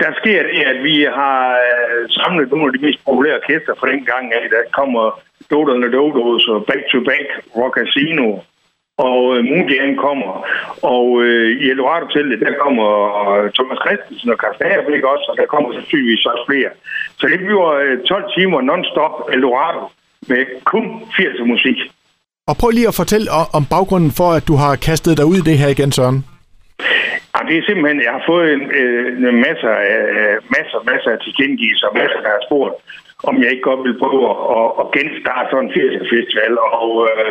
Der sker det, at vi har øh, samlet nogle af de mest populære orkester fra den gang af. Der kommer Dodo and Dodos og Back to Back, Rock Casino, og øh, Moonjam kommer. Og øh, i Eldorado Teltet, der kommer øh, Thomas Christensen og Carsten også, og der kommer sandsynligvis også flere. Så det bliver øh, 12 timer non-stop Eldorado med kun 80 musik. Og prøv lige at fortælle om baggrunden for, at du har kastet dig ud i det her igen, Søren. Det er simpelthen, jeg har fået en, øh, en masser, af, øh, masser, masser af tilkendegivelser, masser, der har spurgt, om jeg ikke godt vil prøve at, at, at genstarte sådan en 80 festival. Og øh,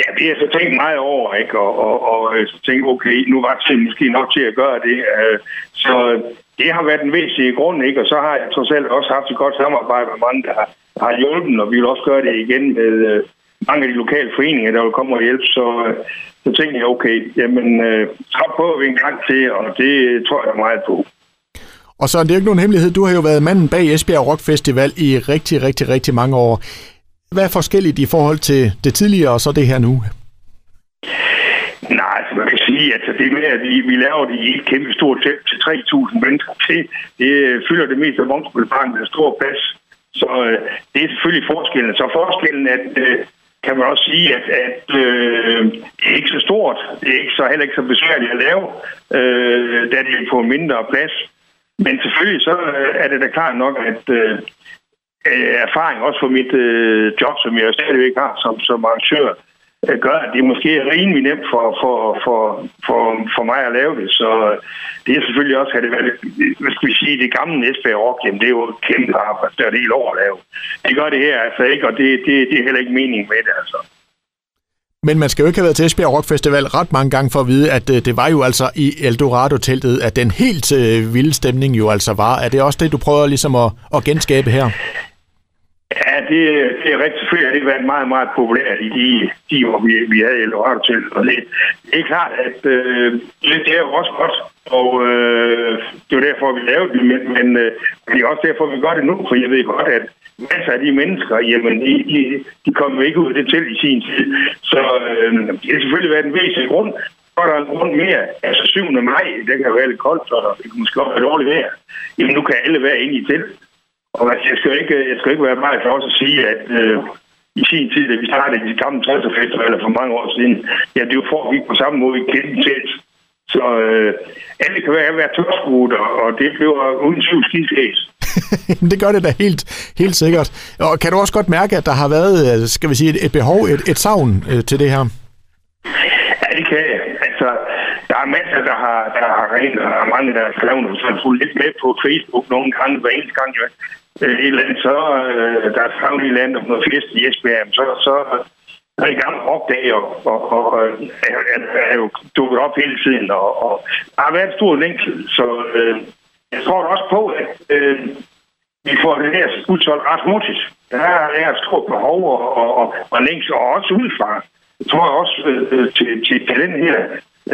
ja, det har jeg så tænkt meget over, ikke? Og, og, og øh, så tænkte okay, nu var det måske nok til at gøre det. Øh, så det har været en væsentlig grund, ikke? Og så har jeg trods alt også haft et godt samarbejde med mange, der har, har hjulpet, og vi vil også gøre det igen med øh, mange af de lokale foreninger, der vil komme og hjælpe. Så, øh, så tænkte jeg, okay, jamen, øh, så prøver vi en gang til, og det tror jeg meget på. Og så det er ikke nogen hemmelighed, du har jo været manden bag Esbjerg Rock Festival i rigtig, rigtig, rigtig mange år. Hvad er forskelligt i forhold til det tidligere og så det her nu? Nej, altså man kan sige, at det med, at vi, vi laver det i et kæmpe stort telt til 3.000 mennesker, det, det fylder det meste af Vognspilbanken med stor plads. Så øh, det er selvfølgelig forskellen. Så forskellen, at øh, kan man også sige, at, at øh, det er ikke så stort. Det er ikke så, heller ikke så besværligt at lave, øh, da det er på mindre plads. Men selvfølgelig så øh, er det da klart nok, at øh, erfaring også for mit øh, job, som jeg stadigvæk har som, som arrangør, øh, Øh, gør, at det måske er rimelig nemt for, for, for, for, for mig at lave det. Så øh, det er selvfølgelig også, at det været, hvad skal vi sige, det gamle Esbjerg Rock, jamen det er jo et kæmpe arbejde, der er det helt over at lave. Det gør det her altså ikke, og det, det, det er heller ikke meningen med det, altså. Men man skal jo ikke have været til Esbjerg Rock Festival ret mange gange for at vide, at øh, det var jo altså i Eldorado-teltet, at den helt vilde stemning jo altså var. Er det også det, du prøver ligesom at, at genskabe her? Det, det er rigtig selvfølgelig, at det har været meget, meget populært i de, de år, vi, vi havde Eldorado til. Og det, det er klart, at øh, det er jo også godt, og øh, det er derfor, vi lavede det, men, men øh, det er også derfor, vi gør det nu, for jeg ved godt, at masser af de mennesker, jamen, de, de, de kommer ikke ud af det til i sin tid. Så øh, det har selvfølgelig været en væsentlig grund. Så er der en grund mere, altså 7. maj, det kan være lidt koldt, og det kan måske også være dårligt vejr. Jamen, nu kan alle være inde i teltet. Og altså, jeg skal ikke, jeg skal ikke være meget for os at sige, at øh, i sin tid, da vi startede de gamle festivaler for mange år siden, ja, det jo for, at vi på samme måde i telt. Så øh, alle kan være, være tørskudt, og det bliver uden tvivl skidsæs. det gør det da helt, helt sikkert. Og kan du også godt mærke, at der har været, øh, skal vi sige, et, et behov, et, et savn øh, til det her? Ja, det kan jeg. Altså, der er masser, der har, der har rent, og der er mange, der har skrevet noget, så fulgte lidt med på Facebook nogle gange, hver eneste gang, jo. Øh, et eller andet, så øh, der er skrevet et eller andet om noget fest i Esbjerg, så, så er i gang rockdag, og, og, og, og er, er, er, jo dukket op hele tiden, og, og der har været en stor længsel, så øh, jeg tror også på, at øh, vi får det her udsolgt ret hurtigt. Der er der er et stort behov og, og, og, og længsel, og også udefra. Jeg tror også øh, øh, til, til, til den her,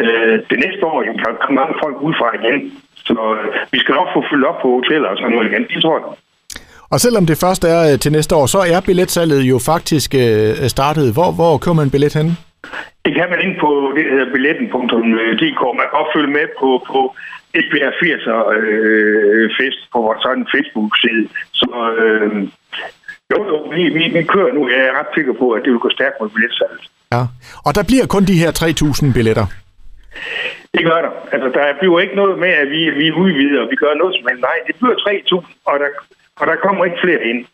øh, det næste år, jamen, kan komme mange folk udefra igen. Så øh, vi skal nok få fyldt op på hoteller og sådan noget igen. Det tror jeg. Og selvom det først er øh, til næste år, så er billetsalget jo faktisk øh, startet. Hvor, hvor køber man billet hen? Det kan man ind på det, der hedder billetten.dk. Man kan også følge med på, på Esbjerg 80'er øh, fest på vores sådan Facebook-side. Så øh, jo, jo, vi, vi, vi kører nu. Jeg er ret sikker på, at det vil gå stærkt med billetsalget. Ja, og der bliver kun de her 3.000 billetter. Det gør der. Altså, der bliver ikke noget med, at vi, vi udvider, og vi gør noget som helst. Nej, det bliver 3.000, og der, og der kommer ikke flere ind.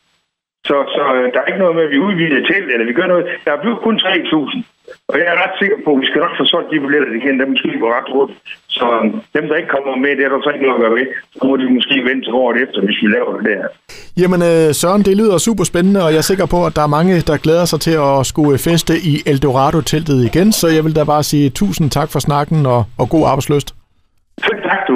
Så, så øh, der er ikke noget med, at vi udvider telt, eller vi gør noget. Der bliver kun 3.000. Og jeg er ret sikker på, at vi skal nok få solgt de billetter igen. Dem måske går ret hurtigt. Så øh, dem, der ikke kommer med, det er der så ikke noget at gøre ved. Så må de måske vente til året efter, hvis vi laver det der. Jamen øh, Søren, det lyder super spændende, og jeg er sikker på, at der er mange, der glæder sig til at skulle feste i Eldorado-teltet igen. Så jeg vil da bare sige tusind tak for snakken og, og god arbejdsløst. Selv tak, du.